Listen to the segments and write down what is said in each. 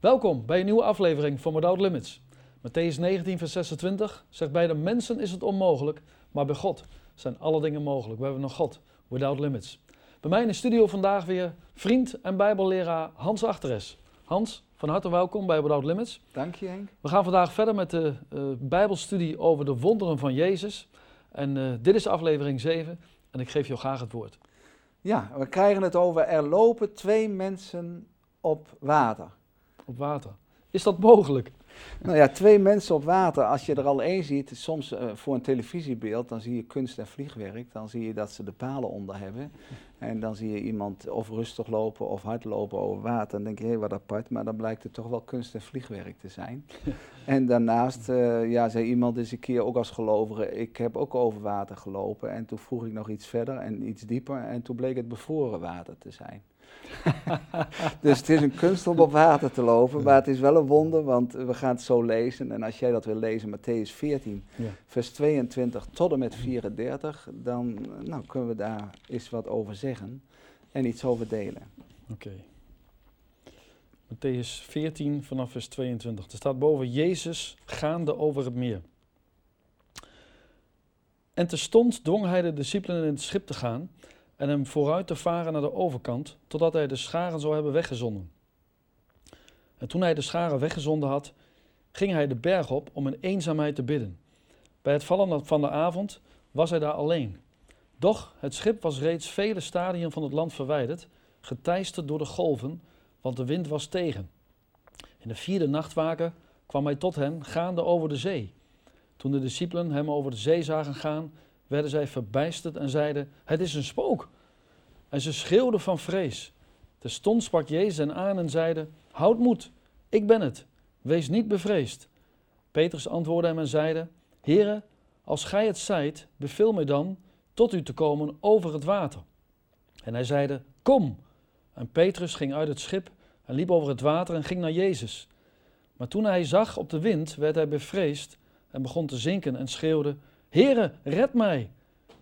Welkom bij een nieuwe aflevering van Without Limits. Matthäus 19, vers 26 zegt: Bij de mensen is het onmogelijk, maar bij God zijn alle dingen mogelijk. We hebben een God, Without Limits. Bij mij in de studio vandaag weer vriend en Bijbelleraar Hans Achteres. Hans, van harte welkom bij Without Limits. Dank je, Henk. We gaan vandaag verder met de uh, Bijbelstudie over de wonderen van Jezus. En uh, dit is aflevering 7 en ik geef jou graag het woord. Ja, we krijgen het over er lopen twee mensen op water. Op water. Is dat mogelijk? Nou ja, twee mensen op water, als je er al één ziet, soms uh, voor een televisiebeeld, dan zie je kunst en vliegwerk. Dan zie je dat ze de palen onder hebben. En dan zie je iemand of rustig lopen of hard lopen over water. Dan denk je, hé, wat apart. Maar dan blijkt het toch wel kunst en vliegwerk te zijn. en daarnaast, uh, ja, zei iemand eens een keer ook als gelovige, ik heb ook over water gelopen. En toen vroeg ik nog iets verder en iets dieper. En toen bleek het bevroren water te zijn. dus het is een kunst om op water te lopen, maar het is wel een wonder, want we gaan het zo lezen. En als jij dat wil lezen, Matthäus 14, ja. vers 22 tot en met 34, dan nou, kunnen we daar eens wat over zeggen en iets over delen. Oké. Okay. Matthäus 14 vanaf vers 22. Er staat boven Jezus gaande over het meer. En terstond dwong hij de discipelen in het schip te gaan en hem vooruit te varen naar de overkant, totdat hij de scharen zou hebben weggezonden. En toen hij de scharen weggezonden had, ging hij de berg op om in eenzaamheid te bidden. Bij het vallen van de avond was hij daar alleen. Doch het schip was reeds vele stadien van het land verwijderd, geteisterd door de golven, want de wind was tegen. In de vierde nachtwaker kwam hij tot hen, gaande over de zee. Toen de discipelen hem over de zee zagen gaan, werden zij verbijsterd en zeiden: Het is een spook. En ze schreeuwden van vrees. Terstond sprak Jezus hen aan en zeide: Houd moed, ik ben het. Wees niet bevreesd. Petrus antwoordde hem en zeide: Heere, als gij het zijt, beveel mij dan tot u te komen over het water. En hij zeide: Kom. En Petrus ging uit het schip en liep over het water en ging naar Jezus. Maar toen hij zag op de wind, werd hij bevreesd en begon te zinken en schreeuwde: Heere, red mij!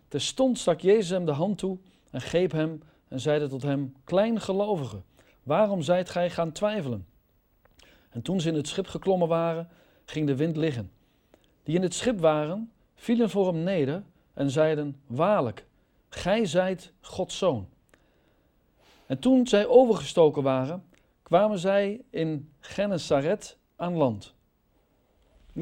Terstond stak Jezus hem de hand toe en greep hem en zeide tot hem: Kleingelovige, waarom zijt gij gaan twijfelen? En toen ze in het schip geklommen waren, ging de wind liggen. Die in het schip waren, vielen voor hem neder en zeiden: Waarlijk, gij zijt Gods zoon. En toen zij overgestoken waren, kwamen zij in Gennesaret aan land.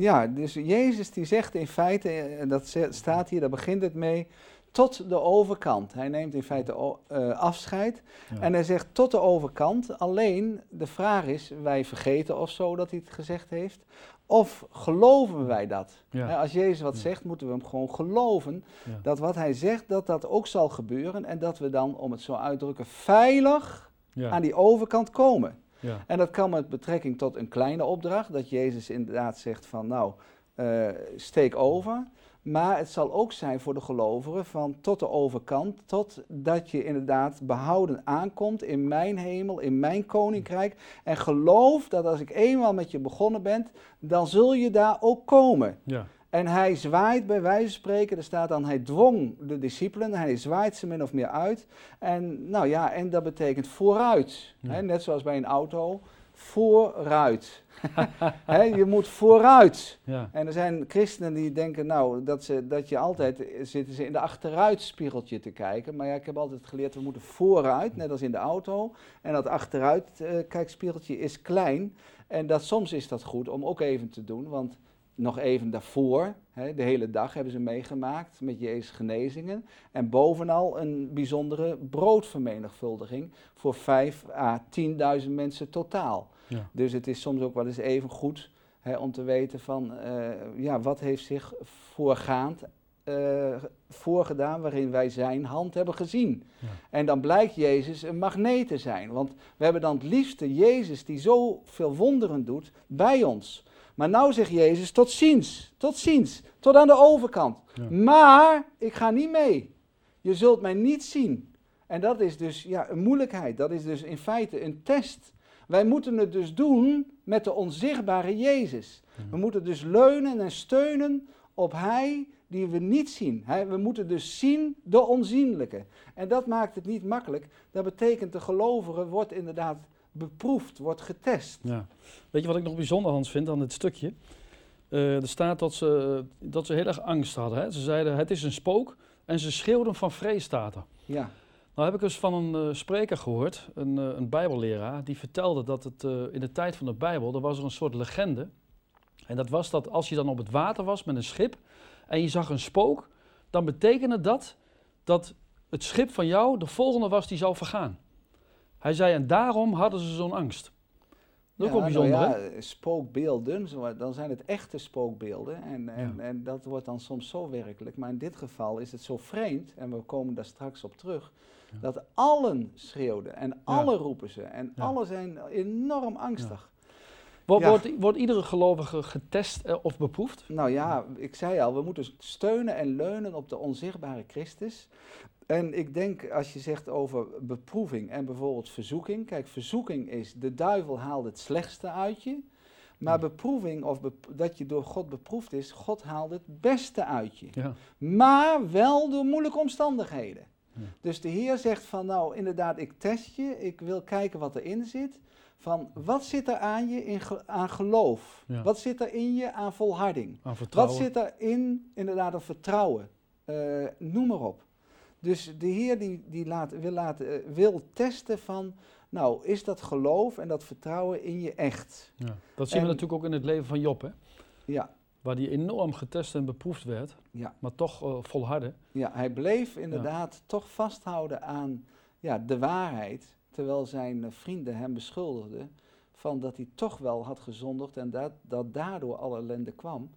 Ja, dus Jezus die zegt in feite, en dat staat hier, daar begint het mee, tot de overkant. Hij neemt in feite uh, afscheid en hij zegt tot de overkant. Alleen de vraag is, wij vergeten of zo dat hij het gezegd heeft, of geloven wij dat? Ja. Als Jezus wat zegt, moeten we hem gewoon geloven dat wat hij zegt, dat dat ook zal gebeuren en dat we dan, om het zo uit te drukken, veilig aan die overkant komen. Ja. En dat kan met betrekking tot een kleine opdracht, dat Jezus inderdaad zegt van nou, uh, steek over. Maar het zal ook zijn voor de gelovigen van tot de overkant, totdat je inderdaad behouden aankomt in mijn hemel, in mijn koninkrijk. En geloof dat als ik eenmaal met je begonnen ben, dan zul je daar ook komen. Ja. En hij zwaait bij wijze van spreken, er staat dan, hij dwong de discipelen, hij zwaait ze min of meer uit. En nou ja, en dat betekent vooruit. Hè, net zoals bij een auto, vooruit. He, je moet vooruit. Ja. En er zijn christenen die denken, nou, dat, ze, dat je altijd zitten ze in de achteruitspiegeltje te kijken. Maar ja, ik heb altijd geleerd, we moeten vooruit, net als in de auto. En dat achteruitkijkspiegeltje uh, is klein. En dat, soms is dat goed om ook even te doen, want nog even daarvoor, hè, de hele dag hebben ze meegemaakt met Jezus genezingen. En bovenal een bijzondere broodvermenigvuldiging voor 5 à 10.000 mensen totaal. Ja. Dus het is soms ook wel eens even goed hè, om te weten van, uh, ja, wat heeft zich voorgaand uh, voorgedaan waarin wij zijn hand hebben gezien. Ja. En dan blijkt Jezus een magneet te zijn. Want we hebben dan het liefste Jezus die zoveel wonderen doet bij ons. Maar nou zegt Jezus, tot ziens, tot ziens, tot aan de overkant. Maar ik ga niet mee. Je zult mij niet zien. En dat is dus ja, een moeilijkheid. Dat is dus in feite een test. Wij moeten het dus doen met de onzichtbare Jezus. We moeten dus leunen en steunen op Hij die we niet zien. we moeten dus zien de onzienlijke. En dat maakt het niet makkelijk. Dat betekent de gelovige wordt inderdaad beproefd, wordt getest. Ja. Weet je wat ik nog bijzonder, Hans, vind aan dit stukje? Eh, er staat dat ze, dat ze heel erg angst hadden. Hè? Ze zeiden, het is een spook. En ze schreeuwden van vrees, staat er. Ja, Nou heb ik eens van een eh, spreker gehoord, een, eh, een bijbelleraar, die vertelde dat het eh, in de tijd van de Bijbel, er was er een soort legende. En dat was dat als je dan op het water was met een schip en je zag een spook, dan betekende dat dat het schip van jou de volgende was die zou vergaan. Hij zei, en daarom hadden ze zo'n angst. Dat is ook wel nou bijzonder, ja, hè? spookbeelden, dan zijn het echte spookbeelden. En, en, Ja. en dat wordt dan soms zo werkelijk. Maar in dit geval is het zo vreemd, en we komen daar straks op terug, Ja. dat allen schreeuwden en alle roepen ze. En alle zijn enorm angstig. Wordt iedere gelovige getest eh, of beproefd? Nou ja, ik zei al, we moeten steunen en leunen op de onzichtbare Christus. En ik denk, als je zegt over beproeving en bijvoorbeeld verzoeking. Kijk, verzoeking is, de duivel haalt het slechtste uit je. Maar beproeving, of bep- dat je door God beproefd is, God haalt het beste uit je. Ja. Maar wel door moeilijke omstandigheden. Ja. Dus de Heer zegt van, nou inderdaad, ik test je. Ik wil kijken wat erin zit. Van, wat zit er aan je in ge- aan geloof? Ja. Wat zit er in je aan volharding? Aan vertrouwen. Wat zit erin, inderdaad, een vertrouwen? Eh, noem maar op. Dus de Heer die, die laat, wil, laten, eh, wil testen van, nou, is dat geloof en dat vertrouwen in je echt? Ja. Dat zien we natuurlijk ook in het leven van Job, hè? Ja, waar die enorm getest en beproefd werd, ja, maar toch eh, volhardde. ja. Hij bleef inderdaad toch vasthouden aan ja, de waarheid, terwijl zijn eh, vrienden hem beschuldigden van dat hij toch wel had gezondigd en dat, dat daardoor alle ellende kwam.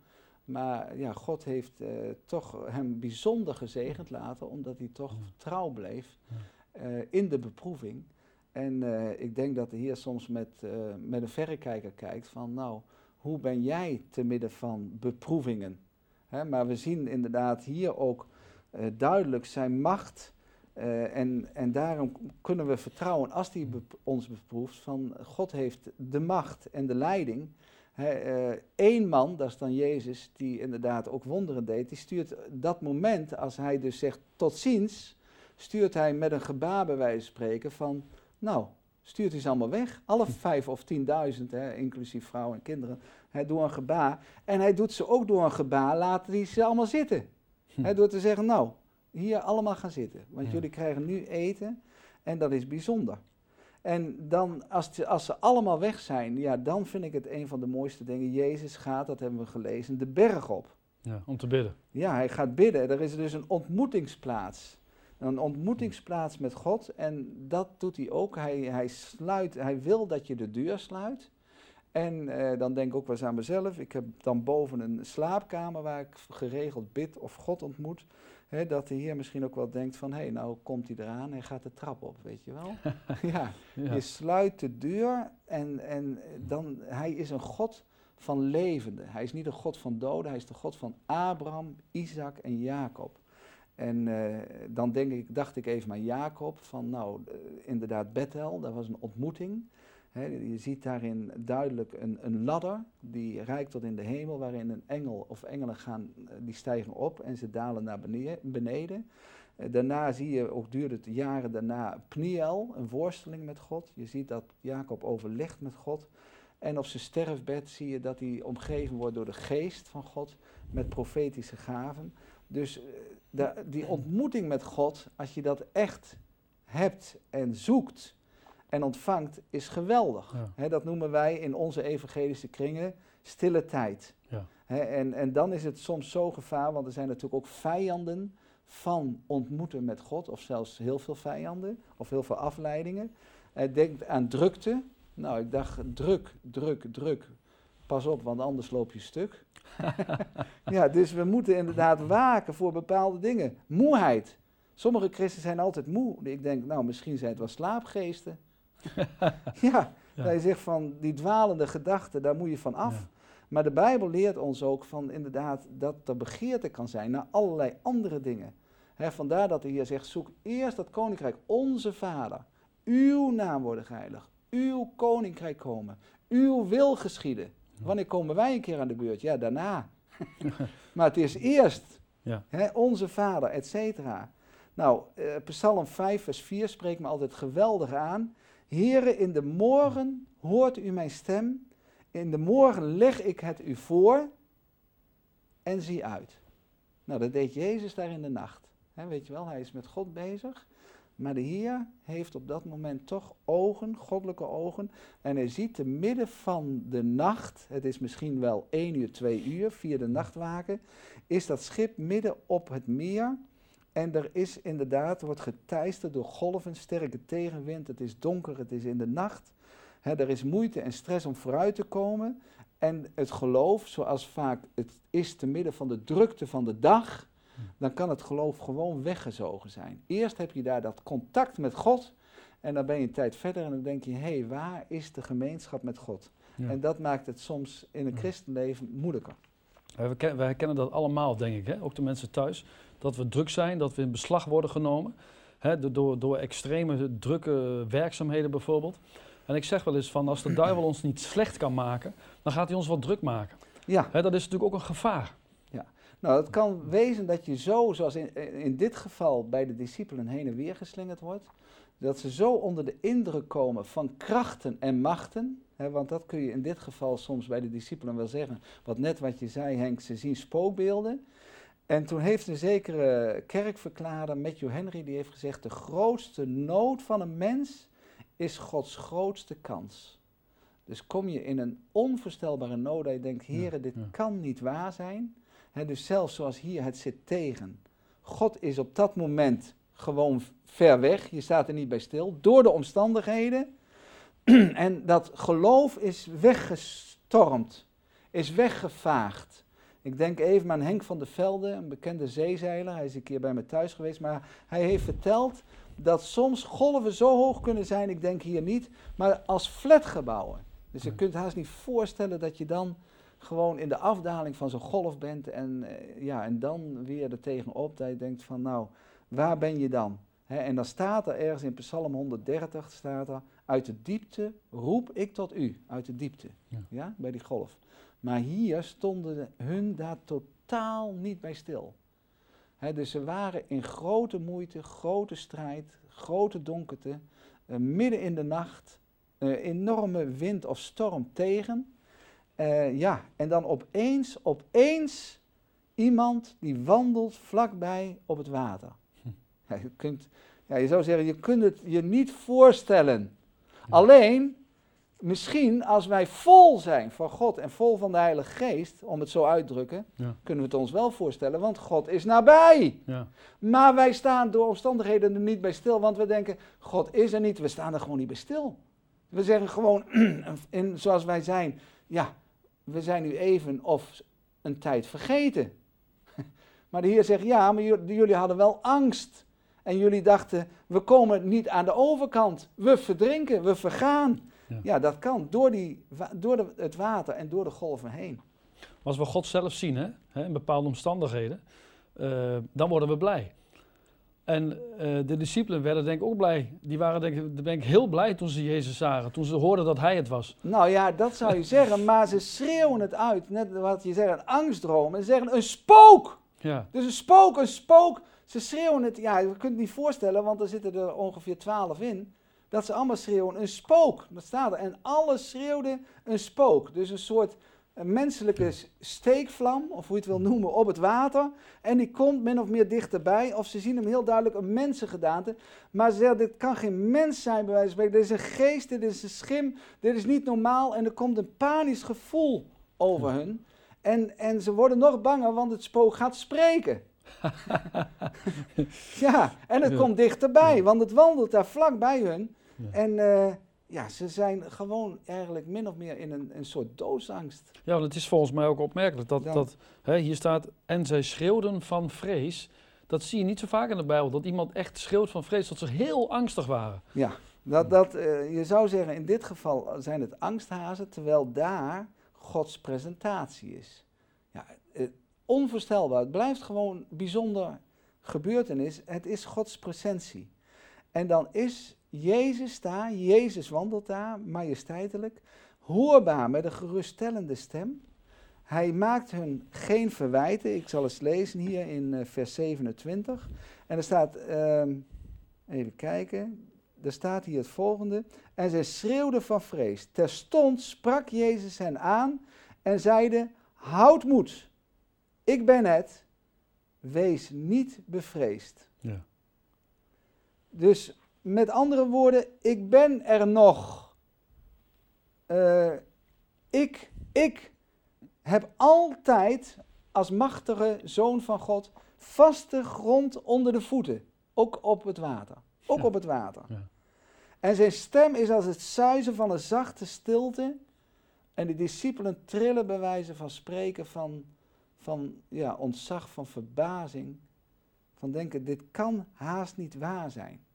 Maar ja, God heeft eh, toch hem bijzonder gezegend laten, omdat hij toch Ja. trouw bleef eh, in de beproeving. En eh, ik denk dat de Heer soms met, met een verrekijker kijkt van, nou, hoe ben jij te midden van beproevingen? Hè, maar we zien inderdaad hier ook duidelijk zijn macht. en, en daarom kunnen we vertrouwen, als hij ons beproeft, van God heeft de macht en de leiding. Eén man, dat is dan Jezus, die inderdaad ook wonderen deed, die stuurt dat moment, als hij dus zegt tot ziens, stuurt hij met een gebaar bij wijze van spreken van, nou, stuurt hij ze allemaal weg. Alle vijf of tienduizend, hè, inclusief vrouwen en kinderen, hè, door een gebaar. En hij doet ze ook door een gebaar, laten die ze allemaal zitten. Hm. Hè, door te zeggen, nou, hier allemaal gaan zitten, want Ja. jullie krijgen nu eten en dat is bijzonder. En dan, als, ze- als ze allemaal weg zijn, ja, dan vind ik het een van de mooiste dingen. Jezus gaat, dat hebben we gelezen, de berg op. Ja, om te bidden. Ja, hij gaat bidden. Er is dus een ontmoetingsplaats. Een ontmoetingsplaats met God. En dat doet hij ook. Hij, hij, sluit, hij wil dat je de deur sluit. En eh, dan denk ik ook wel eens aan mezelf. Ik heb dan boven een slaapkamer waar ik geregeld bid of God ontmoet. Hè, dat de Heer misschien ook wel denkt van, hé, hey, nou komt hij eraan en gaat de trap op, weet je wel. ja, Ja. je sluit de deur en, en dan, hij is een God van levenden. Hij is niet een God van doden, hij is de God van Abraham, Isaac en Jacob. En eh, dan denk ik, dacht ik even aan Jacob, van nou, eh, inderdaad Bethel, dat was een ontmoeting. Je ziet daarin duidelijk een, een ladder die reikt tot in de hemel, waarin een engel of engelen gaan, eh, die stijgen op en ze dalen naar bene- beneden. Eh, daarna zie je, ook duurde het jaren daarna, Pniel, een worsteling met God. Je ziet dat Jacob overlegt met God. En op zijn sterfbed zie je dat hij omgeven wordt door de geest van God met profetische gaven. Dus eh, die ontmoeting met God, als je dat echt hebt en zoekt en ontvangt, is geweldig. Ja. Dat noemen wij in onze evangelische kringen stille tijd. Ja. En, en dan is het soms zo gevaar, want er zijn natuurlijk ook vijanden van ontmoeten met God, of zelfs heel veel vijanden, of heel veel afleidingen. Eh, denk aan drukte. Nou, ik dacht druk, druk, druk. Pas op, want anders loop je stuk. ja, dus we moeten inderdaad waken voor bepaalde dingen. Moeheid. Sommige christenen zijn altijd moe. Ik denk, nou, misschien zijn het wel slaapgeesten. ja, je zegt van die dwalende gedachten, daar moet je van af. Ja. Maar de Bijbel leert ons ook van inderdaad dat er begeerte kan zijn naar allerlei andere dingen. Vandaar dat hij hier zegt, zoek eerst dat koninkrijk, onze Vader. Uw naam worden geheiligd, uw koninkrijk komen, uw wil geschieden. Wanneer komen wij een keer aan de beurt? Ja, daarna. maar het is eerst Ja. onze Vader, et cetera. Nou, eh, Psalm 5, vers 4 spreekt me altijd geweldig aan. Here, in de morgen hoort u mijn stem. In de morgen leg ik het u voor en zie uit. Nou, dat deed Jezus daar in de nacht. weet je wel, hij is met God bezig. Maar de Heer heeft op dat moment toch ogen, goddelijke ogen. En hij ziet te midden van de nacht, het is misschien wel één uur, twee uur, via de nachtwaken, is dat schip midden op het meer. En er is inderdaad, wordt geteisterd door golven, sterke tegenwind. Het is donker, het is in de nacht. er is moeite en stress om vooruit te komen. En het geloof, zoals vaak het is te midden van de drukte van de dag, dan kan het geloof gewoon weggezogen zijn. Eerst heb je daar dat contact met God en dan ben je een tijd verder en dan denk je, hé, hey, waar is de gemeenschap met God? En dat maakt het soms in een christenleven moeilijker. Wij, wij herkennen dat allemaal, denk ik, hè? ook de mensen thuis, dat we druk zijn, dat we in beslag worden genomen, hè? door, door extreme drukke werkzaamheden bijvoorbeeld. En ik zeg wel eens van, als de duivel ons niet slecht kan maken, dan gaat hij ons wat druk maken. Ja. Hè, dat is natuurlijk ook een gevaar. Nou, het kan wezen dat je zo, zoals in, in dit geval bij de discipelen heen en weer geslingerd wordt, dat ze zo onder de indruk komen van krachten en machten, want dat kun je in dit geval soms bij de discipelen wel zeggen, wat net wat je zei Henk, ze zien spookbeelden. En toen heeft een zekere kerkverklarer, Matthew Henry, die heeft gezegd, de grootste nood van een mens is Gods grootste kans. Dus kom je in een onvoorstelbare nood dat je denkt, heren, dit kan niet waar zijn, dus zelfs zoals hier, het zit tegen. God is op dat moment gewoon ver weg, je staat er niet bij stil, door de omstandigheden. en dat geloof is weggestormd, is weggevaagd. Ik denk even aan Henk van der Velde, een bekende zeezeiler. Hij is een keer bij me thuis geweest, maar hij heeft verteld dat soms golven zo hoog kunnen zijn, ik denk hier niet, maar als flatgebouwen. Dus je kunt haast niet voorstellen dat je dan gewoon in de afdaling van zo'n golf bent en, uh, ja, en dan weer er tegenop dat je denkt van nou, waar ben je dan? en dan staat er ergens in Psalm 130, staat er, uit de diepte roep ik tot u, uit de diepte, ja. bij die golf. Maar hier stonden hun daar totaal niet bij stil. dus ze waren in grote moeite, grote strijd, grote donkerte, uh, midden in de nacht, uh, enorme wind of storm tegen. Uh, ja, en dan opeens, opeens iemand die wandelt vlakbij op het water. Hm. Ja, je, kunt, ja, je zou zeggen, je kunt het je niet voorstellen. Alleen, misschien als wij vol zijn van God en vol van de Heilige Geest, om het zo uit te drukken, kunnen we het ons wel voorstellen, want God is nabij. Ja. Maar wij staan door omstandigheden er niet bij stil, want we denken, God is er niet, we staan er gewoon niet bij stil. We zeggen gewoon, in, zoals wij zijn, ja, we zijn nu even of een tijd vergeten. Maar de Heer zegt, ja, maar jullie hadden wel angst. En jullie dachten, we komen niet aan de overkant. We verdrinken, we vergaan. Ja, dat kan door, die, door de, het water en door de golven heen. Als we God zelf zien, hè, in bepaalde omstandigheden, uh, dan worden we blij. En uh, de discipelen werden denk ik ook blij. Die waren denk ik, denk ik heel blij toen ze Jezus zagen. Toen ze hoorden dat hij het was. Nou ja, dat zou je zeggen. Maar ze schreeuwen het uit. Net wat je zegt, een angstdroom. En ze zeggen een spook. Ja. Dus een spook, een spook. Ze schreeuwen het. Ja, je kunt het niet voorstellen, want er zitten er ongeveer twaalf in. Dat ze allemaal schreeuwen een spook. Dat staat er. En alles schreeuwde een spook. Dus een soort een menselijke steekvlam, of hoe je het wil noemen, op het water. En die komt min of meer dichterbij. Of ze zien hem heel duidelijk een mensengedaante. Maar ze zeggen, dit kan geen mens zijn bij wijze van spreken. Dit is een geest, dit is een schim, dit is niet normaal. En er komt een panisch gevoel over hun. En, en ze worden nog banger, want het spook gaat spreken. ja, en het komt dichterbij, want het wandelt daar vlak bij hun. En... Uh, ja, ze zijn gewoon eigenlijk min of meer in een, een soort doodsangst. Ja, want het is volgens mij ook opmerkelijk dat, dat hè, hier staat, en zij schreeuwden van vrees. Dat zie je niet zo vaak in de Bijbel, dat iemand echt schreeuwt van vrees, dat ze heel angstig waren. Ja, dat, dat, uh, je zou zeggen, in dit geval zijn het angsthazen, terwijl daar Gods presentatie is. Ja, uh, onvoorstelbaar, het blijft gewoon bijzonder gebeurtenis, het is Gods presentie. En dan is Jezus daar, Jezus wandelt daar, majesteitelijk, hoorbaar met een geruststellende stem. Hij maakt hun geen verwijten. Ik zal eens lezen hier in uh, vers 27. En er staat, uh, even kijken, er staat hier het volgende. En zij schreeuwden van vrees. Terstond sprak Jezus hen aan en zeide: Houd moed, ik ben het, wees niet bevreesd. Ja. Dus met andere woorden, ik ben er nog. Uh, ik, ik heb altijd als machtige zoon van God vaste grond onder de voeten. Ook op het water. Ook op het water. Ja. En zijn stem is als het zuizen van een zachte stilte. En de discipelen trillen bij wijze van spreken van, van ja, ontzag, van verbazing. Van denken, dit kan haast niet waar zijn.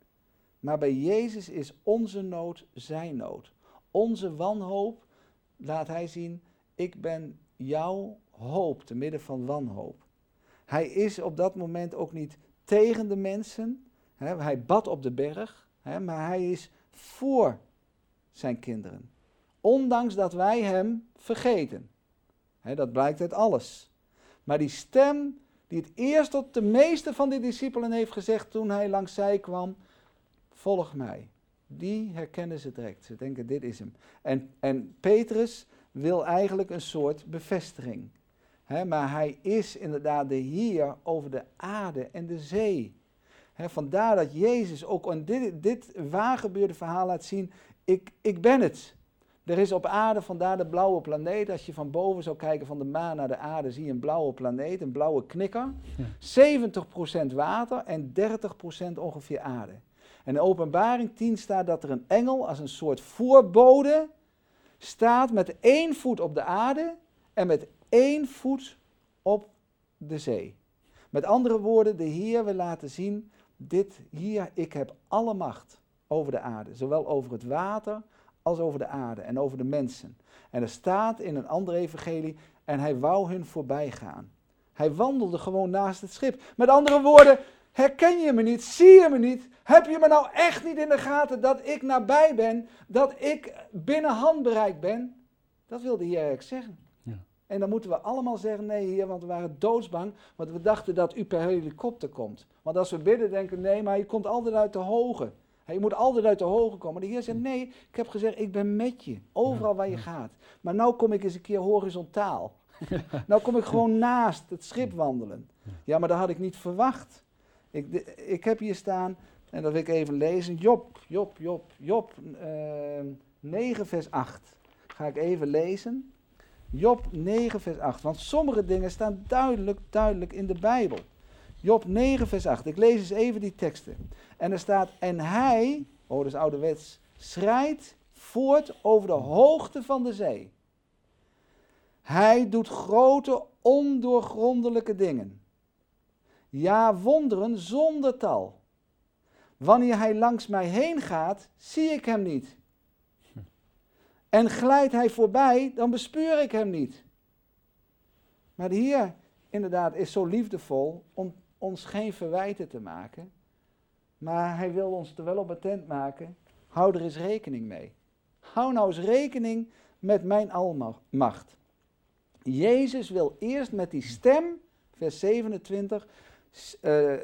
Maar bij Jezus is onze nood zijn nood. Onze wanhoop laat hij zien, ik ben jouw hoop te midden van wanhoop. Hij is op dat moment ook niet tegen de mensen. Hè, hij bad op de berg, hè, maar hij is voor zijn kinderen. Ondanks dat wij hem vergeten. Hè, dat blijkt uit alles. Maar die stem die het eerst tot de meeste van de discipelen heeft gezegd toen hij langs zij kwam, volg mij. Die herkennen ze direct. Ze denken, dit is hem. En, en Petrus wil eigenlijk een soort bevestiging. maar hij is inderdaad de Heer over de aarde en de zee. vandaar dat Jezus ook in dit, dit waargebeurde verhaal laat zien, ik, ik ben het. Er is op aarde, vandaar de blauwe planeet. Als je van boven zou kijken van de maan naar de aarde, zie je een blauwe planeet, een blauwe knikker. 70% water en 30% ongeveer aarde. En in openbaring 10 staat dat er een engel als een soort voorbode staat met één voet op de aarde en met één voet op de zee. Met andere woorden, de Heer wil laten zien, dit hier, ik heb alle macht over de aarde, zowel over het water als over de aarde en over de mensen. En er staat in een andere evangelie, en hij wou hun voorbij gaan. Hij wandelde gewoon naast het schip. Met andere woorden, herken je me niet, zie je me niet, heb je me nou echt niet in de gaten dat ik nabij ben, dat ik binnen handbereik ben? Dat wilde Heer eigenlijk zeggen. Ja. En dan moeten we allemaal zeggen, nee Heer, want we waren doodsbang, want we dachten dat u per helikopter komt. Want als we bidden denken, nee, maar je komt altijd uit de hoge. Je moet altijd uit de hoge komen. De Heer zegt, nee, ik heb gezegd, ik ben met je, overal waar je gaat. Maar nou kom ik eens een keer horizontaal. nou kom ik gewoon naast het schip wandelen. Ja, maar dat had ik niet verwacht. Ik, ik heb hier staan, en dat wil ik even lezen. Job, Job, Job, Job uh, ehm, 9 vers 8. Ga ik even lezen. Job 9 vers 8. Want sommige dingen staan duidelijk, duidelijk in de Bijbel. Job 9 vers 8. Ik lees eens even die teksten. En er staat, en hij, oh dat is ouderwets, schrijdt voort over de hoogte van de zee. Hij doet grote, ondoorgrondelijke dingen. Ja, wonderen zonder tal. Wanneer hij langs mij heen gaat, zie ik hem niet. En glijdt hij voorbij, dan bespeur ik hem niet. Maar de Heer, inderdaad, is zo liefdevol om ons geen verwijten te maken. Maar hij wil ons er wel op attent maken. Hou er eens rekening mee. Hou nou eens rekening met mijn almacht. Jezus wil eerst met die stem, vers 27, uh,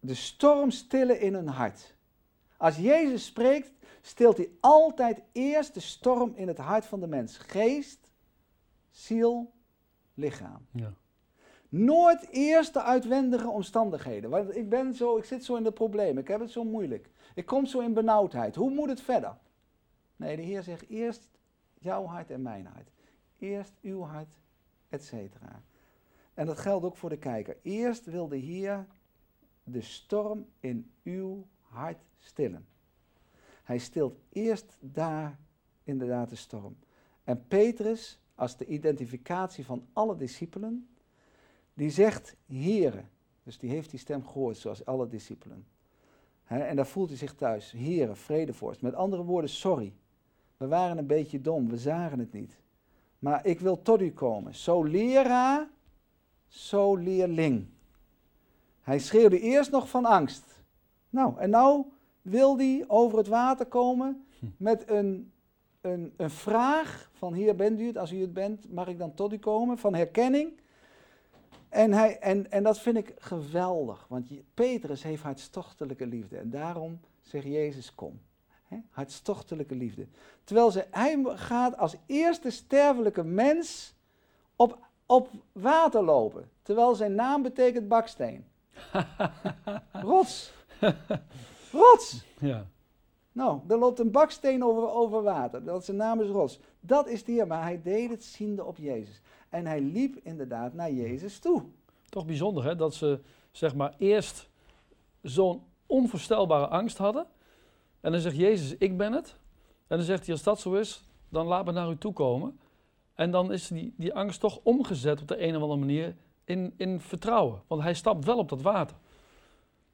de storm stillen in hun hart. Als Jezus spreekt, stilt hij altijd eerst de storm in het hart van de mens. Geest, ziel, lichaam. Ja. Nooit eerst de uitwendige omstandigheden. Want ik ben zo, ik zit zo in de problemen, ik heb het zo moeilijk. Ik kom zo in benauwdheid. Hoe moet het verder? Nee, de Heer zegt eerst jouw hart en mijn hart. Eerst uw hart, et cetera. En dat geldt ook voor de kijker. Eerst wil de Heer de storm in uw hart stillen. Hij stilt eerst daar inderdaad de storm. En Petrus, als de identificatie van alle discipelen, die zegt Here. Dus die heeft die stem gehoord, zoals alle discipelen. en daar voelt hij zich thuis. Here, vredevorst. Met andere woorden, sorry. We waren een beetje dom, we zagen het niet. Maar ik wil tot u komen. Zo leraar, zo leerling. Hij schreeuwde eerst nog van angst. Nou, en nou wil hij over het water komen met een, een, een vraag van hier bent u het, als u het bent, mag ik dan tot u komen, van herkenning. En, hij, en, en dat vind ik geweldig, want Petrus heeft hartstochtelijke liefde. En daarom zegt Jezus, kom. Hè? Hartstochtelijke liefde. Terwijl ze, hij gaat als eerste sterfelijke mens op, op water lopen. Terwijl zijn naam betekent baksteen. Rots. Rots. Ja. Nou, er loopt een baksteen over, over water. Dat zijn naam is Rots. Dat is de Heer, maar hij deed het ziende op Jezus. En hij liep inderdaad naar Jezus toe. Toch bijzonder hè, dat ze zeg maar eerst zo'n onvoorstelbare angst hadden. En dan zegt Jezus, ik ben het. En dan zegt hij, als dat zo is, dan laat me naar u toe komen. En dan is die, die angst toch omgezet op de een of andere manier in, in vertrouwen. Want hij stapt wel op dat water.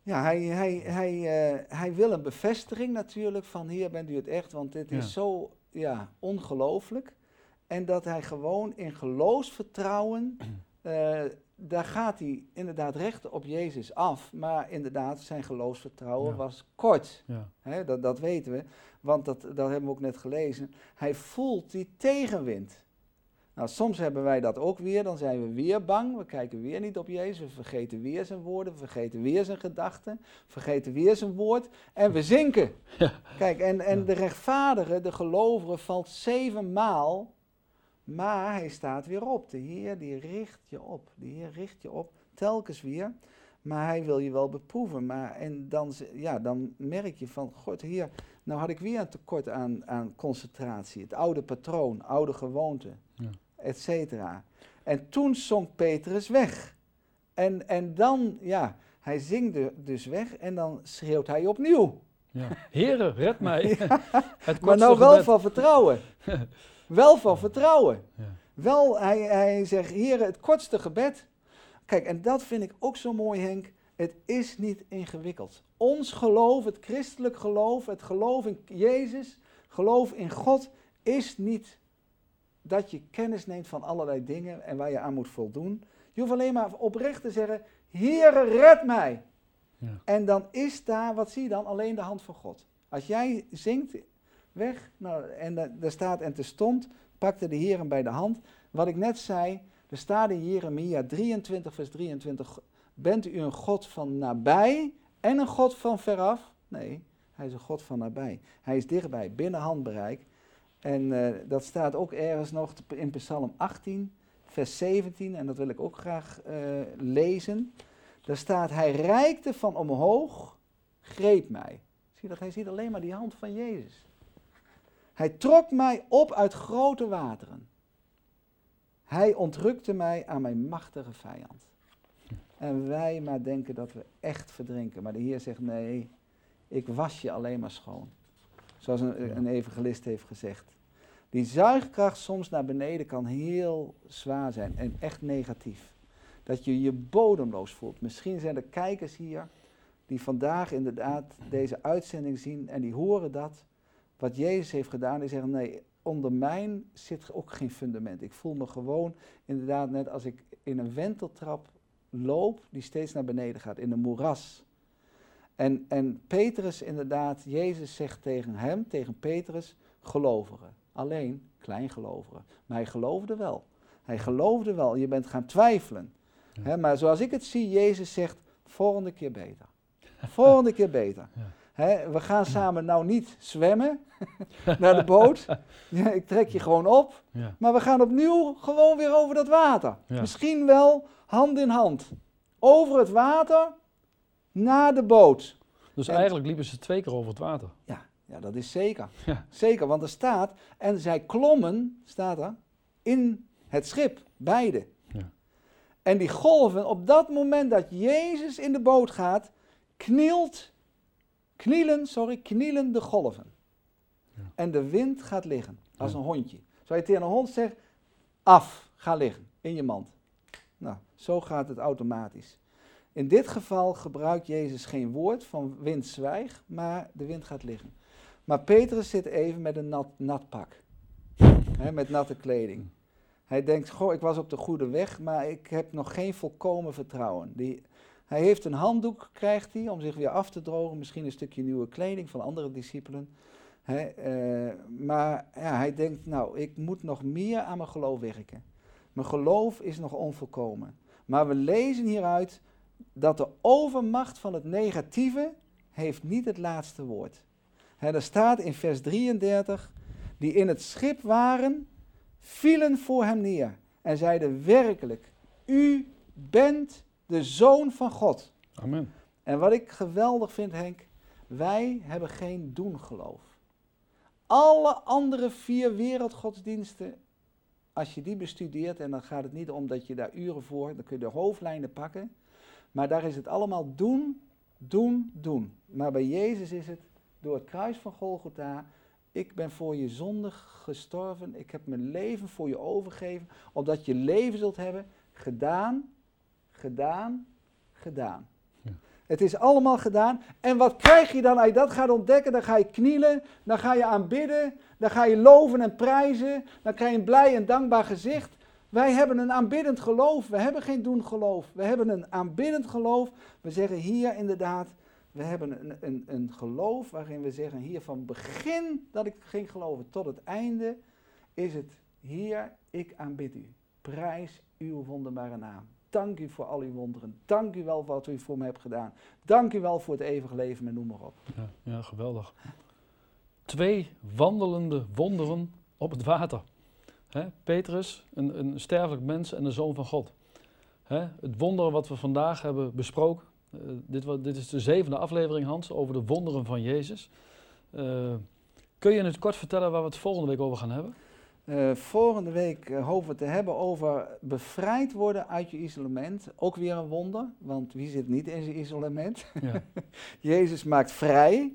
Ja, hij, hij, hij, eh, hij wil een bevestiging natuurlijk van hier bent u het echt, want dit Ja. is zo ja, ongelooflijk. En dat hij gewoon in geloofsvertrouwen, eh, daar gaat hij inderdaad recht op Jezus af. Maar inderdaad, zijn geloofsvertrouwen Ja. was kort. Ja. Hè, dat, dat weten we, want dat, dat hebben we ook net gelezen. Hij voelt die tegenwind. Nou, soms hebben wij dat ook weer, dan zijn we weer bang, we kijken weer niet op Jezus, we vergeten weer zijn woorden, we vergeten weer zijn gedachten, vergeten weer zijn woord en we zinken. Ja. Kijk, en, en de rechtvaardige, de gelovige, valt zevenmaal, maar hij staat weer op. De Heer die richt je op, de Heer richt je op, telkens weer. Maar hij wil je wel beproeven. Maar, en dan, ja, dan merk je van, God, Heer, nou had ik weer een tekort aan, aan concentratie. Het oude patroon, oude gewoonte. Et cetera. En toen zonk Petrus weg. En, en dan, ja, hij zingde dus weg en dan schreeuwt hij opnieuw. Ja. Heren, red mij. Het Maar nou wel gebed. van vertrouwen. wel van vertrouwen. Ja. Wel, hij, hij zegt, heren, het kortste gebed. Kijk, en dat vind ik ook zo mooi, Henk. Het is niet ingewikkeld. Ons geloof, het christelijk geloof, het geloof in Jezus, geloof in God, is niet dat je kennis neemt van allerlei dingen en waar je aan moet voldoen. Je hoeft alleen maar oprecht te zeggen, Heere, red mij. Ja. En dan is daar, wat zie je dan? Alleen de hand van God. Als jij zingt weg, nou, en da- daar staat, en terstond pakte de Heer hem bij de hand. Wat ik net zei, er staat in Jeremia 23, vers 23, bent u een God van nabij en een God van veraf? Nee, hij is een God van nabij. Hij is dichtbij, binnen handbereik. En eh, dat staat ook ergens nog in Psalm 18, vers 17, en dat wil ik ook graag eh, lezen. Daar staat, hij reikte van omhoog, greep mij. Zie dat? Hij ziet alleen maar die hand van Jezus. Hij trok mij op uit grote wateren. Hij ontrukte mij aan mijn machtige vijand. En wij maar denken dat we echt verdrinken. Maar de Heer zegt, nee, ik was je alleen maar schoon. Zoals een, een evangelist heeft gezegd. Die zuigkracht soms naar beneden kan heel zwaar zijn en echt negatief. Dat je je bodemloos voelt. Misschien zijn er kijkers hier die vandaag inderdaad deze uitzending zien en die horen dat. Wat Jezus heeft gedaan, die zeggen nee, onder mijn zit ook geen fundament. Ik voel me gewoon inderdaad net als ik in een wenteltrap loop die steeds naar beneden gaat, in een moeras. En, en Petrus inderdaad, Jezus zegt tegen hem, tegen Petrus, gelovigen. Alleen kleingelovigen. Maar hij geloofde wel. Hij geloofde wel. Je bent gaan twijfelen. Ja. Maar zoals ik het zie, Jezus zegt, volgende keer beter. Volgende keer beter. Ja. We gaan samen nou niet zwemmen naar de boot. Ja, ik trek je gewoon op. Ja. Maar we gaan opnieuw gewoon weer over dat water. Ja. Misschien wel hand in hand. Over het water naar de boot. Dus En- eigenlijk liepen ze twee keer over het water. Ja, ja dat is zeker. Ja. Zeker, want er staat, en zij klommen, staat er, in het schip, beide. Ja. En die golven, op dat moment dat Jezus in de boot gaat, knielt, knielen, sorry, knielen de golven. Ja. En de wind gaat liggen, als een hondje. Zou je tegen een hond zeggen, af, ga liggen, in je mand. Nou, zo gaat het automatisch. In dit geval gebruikt Jezus geen woord van wind zwijg, maar de wind gaat liggen. Maar Petrus zit even met een nat, nat pak, met natte kleding. Hij denkt, goh, ik was op de goede weg, maar ik heb nog geen volkomen vertrouwen. Die, hij heeft een handdoek, krijgt hij, om zich weer af te drogen. Misschien een stukje nieuwe kleding van andere discipelen. Eh, maar ja, hij denkt, nou, ik moet nog meer aan mijn geloof werken. Mijn geloof is nog onvolkomen. Maar we lezen hieruit dat de overmacht van het negatieve heeft niet het laatste woord. Hè, er staat in vers 33, die in het schip waren, vielen voor hem neer en zeiden werkelijk, u bent de zoon van God. Amen. En wat ik geweldig vind, Henk, wij hebben geen doengeloof. Alle andere vier wereldgodsdiensten, als je die bestudeert, en dan gaat het niet om dat je daar uren voor, dan kun je de hoofdlijnen pakken, maar daar is het allemaal doen, doen, doen. Maar bij Jezus is het door het kruis van Golgotha, ik ben voor je zonde gestorven, ik heb mijn leven voor je overgegeven, opdat je leven zult hebben, gedaan, gedaan, gedaan. Het is allemaal gedaan. En wat krijg je dan als je dat gaat ontdekken? Dan ga je knielen, dan ga je aanbidden, dan ga je loven en prijzen, dan krijg je een blij en dankbaar gezicht. Wij hebben een aanbiddend geloof, we hebben geen doen geloof. We hebben een aanbiddend geloof. We zeggen hier inderdaad, we hebben een, een, een geloof waarin we zeggen, hier van begin dat ik ging geloven tot het einde, is het hier, ik aanbid u. Prijs uw wonderbare naam. Dank u voor al uw wonderen. Dank u wel voor wat u voor me hebt gedaan. Dank u wel voor het eeuwige leven en noem maar op. Ja, ja, geweldig. Twee wandelende wonderen op het water. Petrus, een, een sterfelijk mens en de zoon van God. Het wonder wat we vandaag hebben besproken. Uh, dit, dit, is de zevende aflevering, Hans, over de wonderen van Jezus. Uh, kun je in het kort vertellen waar we het volgende week over gaan hebben? Uh, volgende week hopen we te hebben over bevrijd worden uit je isolement. Ook weer een wonder, want wie zit niet in zijn isolement? Ja. Jezus maakt vrij,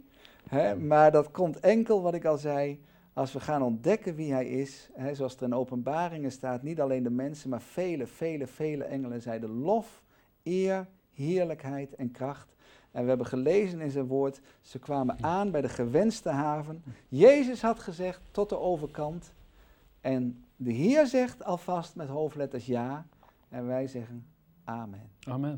hè, maar dat komt enkel, wat ik al zei, als we gaan ontdekken wie hij is. Hè, zoals er in openbaringen staat, niet alleen de mensen, maar vele, vele, vele engelen zeiden lof, eer, heerlijkheid en kracht. En we hebben gelezen in zijn woord, ze kwamen aan bij de gewenste haven. Jezus had gezegd, tot de overkant. En de Heer zegt alvast met hoofdletters ja. En wij zeggen amen. Amen.